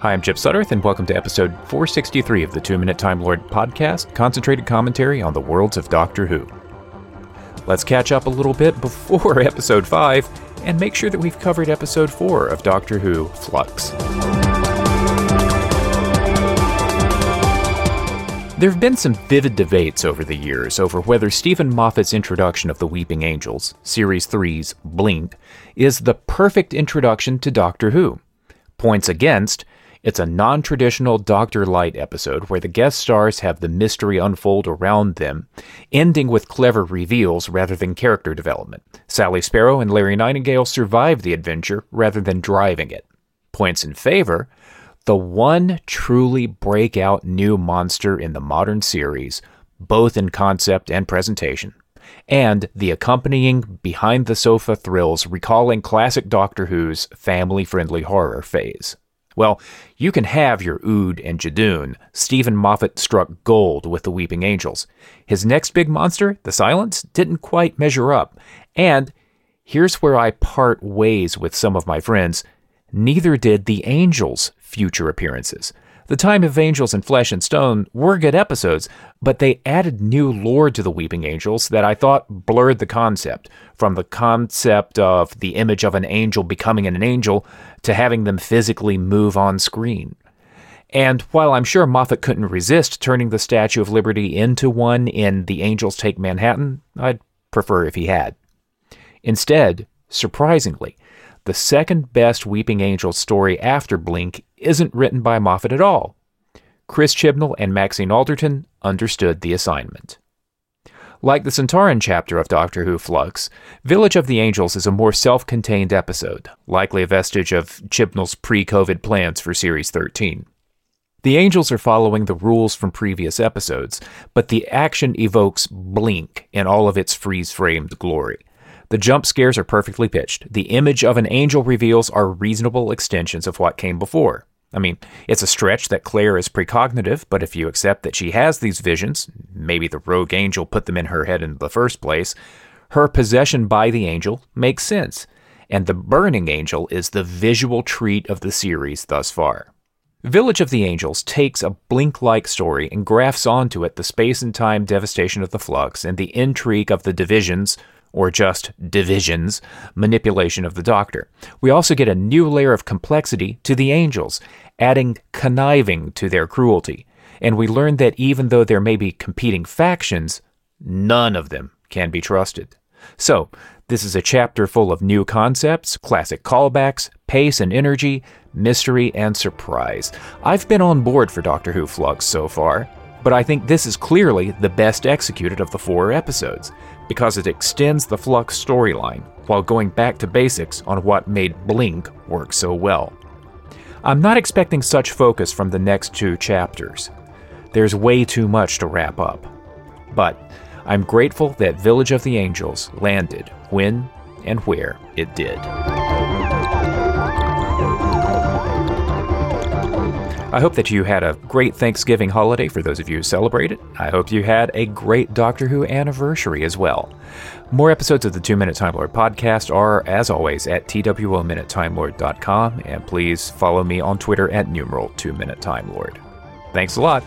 Hi, I'm Chip Sudderth, and welcome to episode 463 of the Two Minute Time Lord podcast, concentrated commentary on the worlds of Doctor Who. Let's catch up a little bit before episode 5 and make sure that we've covered episode 4 of Doctor Who Flux. There have been some vivid debates over the years over whether Steven Moffat's introduction of the Weeping Angels, Series 3's Blink, is the perfect introduction to Doctor Who. Points against it's a non traditional Doctor-lite episode where the guest stars have the mystery unfold around them, ending with clever reveals rather than character development. Sally Sparrow and Larry Nightingale survive the adventure rather than driving it. Points in favor the one truly breakout new monster in the modern series, both in concept and presentation, and the accompanying behind the sofa thrills recalling classic Doctor Who's family friendly horror phase. Well, you can have your Ood and Judoon. Steven Moffat struck gold with the Weeping Angels. His next big monster, the Silence, didn't quite measure up. And here's where I part ways with some of my friends. Neither did the Angels' future appearances. The Time of Angels and Flesh and Stone were good episodes, but they added new lore to the Weeping Angels that I thought blurred the concept. From the concept of the image of an angel becoming an angel to having them physically move on screen. And while I'm sure Moffat couldn't resist turning the Statue of Liberty into one in The Angels Take Manhattan, I'd prefer if he had. Instead, surprisingly, the second best Weeping Angels story after Blink isn't written by Moffat at all. Chris Chibnall and Maxine Alderton understood the assignment. Like the Sontaran chapter of Doctor Who Flux, Village of the Angels is a more self contained episode, likely a vestige of Chibnall's pre COVID plans for Series 13. The Angels are following the rules from previous episodes, but the action evokes Blink in all of its freeze framed glory. The jump scares are perfectly pitched. The image of an angel reveals are reasonable extensions of what came before. I mean, it's a stretch that Claire is precognitive, but if you accept that she has these visions, maybe the rogue angel put them in her head in the first place, her possession by the angel makes sense. And the burning angel is the visual treat of the series thus far. Village of the Angels takes a blink like story and grafts onto it the space and time devastation of the flux and the intrigue of the divisions, or just divisions, manipulation of the Doctor. We also get a new layer of complexity to the angels, adding conniving to their cruelty. And we learn that even though there may be competing factions, none of them can be trusted. So, this is a chapter full of new concepts, classic callbacks, pace and energy, mystery and surprise. I've been on board for Doctor Who Flux so far, but I think this is clearly the best executed of the four episodes because it extends the Flux storyline while going back to basics on what made Blink work so well. I'm not expecting such focus from the next two chapters. There's way too much to wrap up. But I'm grateful that Village of the Angels landed when and where it did. I hope that you had a great Thanksgiving holiday for those of you who celebrate it. I hope you had a great Doctor Who anniversary as well. More episodes of the Two Minute Time Lord podcast are, as always, at twominutetimelord.com, and please follow me on Twitter at numeral Two Minute Time Lord. Thanks a lot.